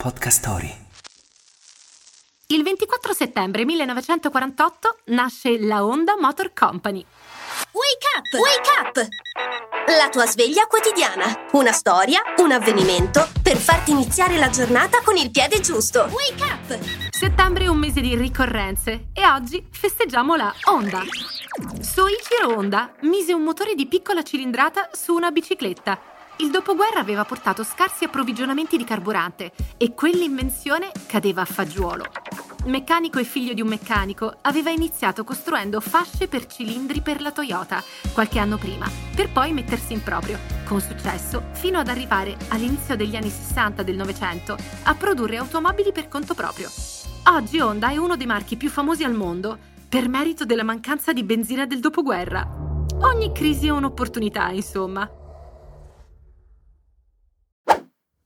Podcast Story. Il 24 settembre 1948 nasce la Honda Motor Company. Wake up! Wake up! La tua sveglia quotidiana. Una storia, un avvenimento per farti iniziare la giornata con il piede giusto. Wake up! Settembre è un mese di ricorrenze e oggi festeggiamo la Honda. Soichiro Honda mise un motore di piccola cilindrata su una bicicletta. Il dopoguerra aveva portato scarsi approvvigionamenti di carburante e quell'invenzione cadeva a fagiolo. Meccanico e figlio di un meccanico, aveva iniziato costruendo fasce per cilindri per la Toyota qualche anno prima, per poi mettersi in proprio, con successo, fino ad arrivare all'inizio degli anni 60 del Novecento a produrre automobili per conto proprio. Oggi Honda è uno dei marchi più famosi al mondo, per merito della mancanza di benzina del dopoguerra. Ogni crisi è un'opportunità, insomma.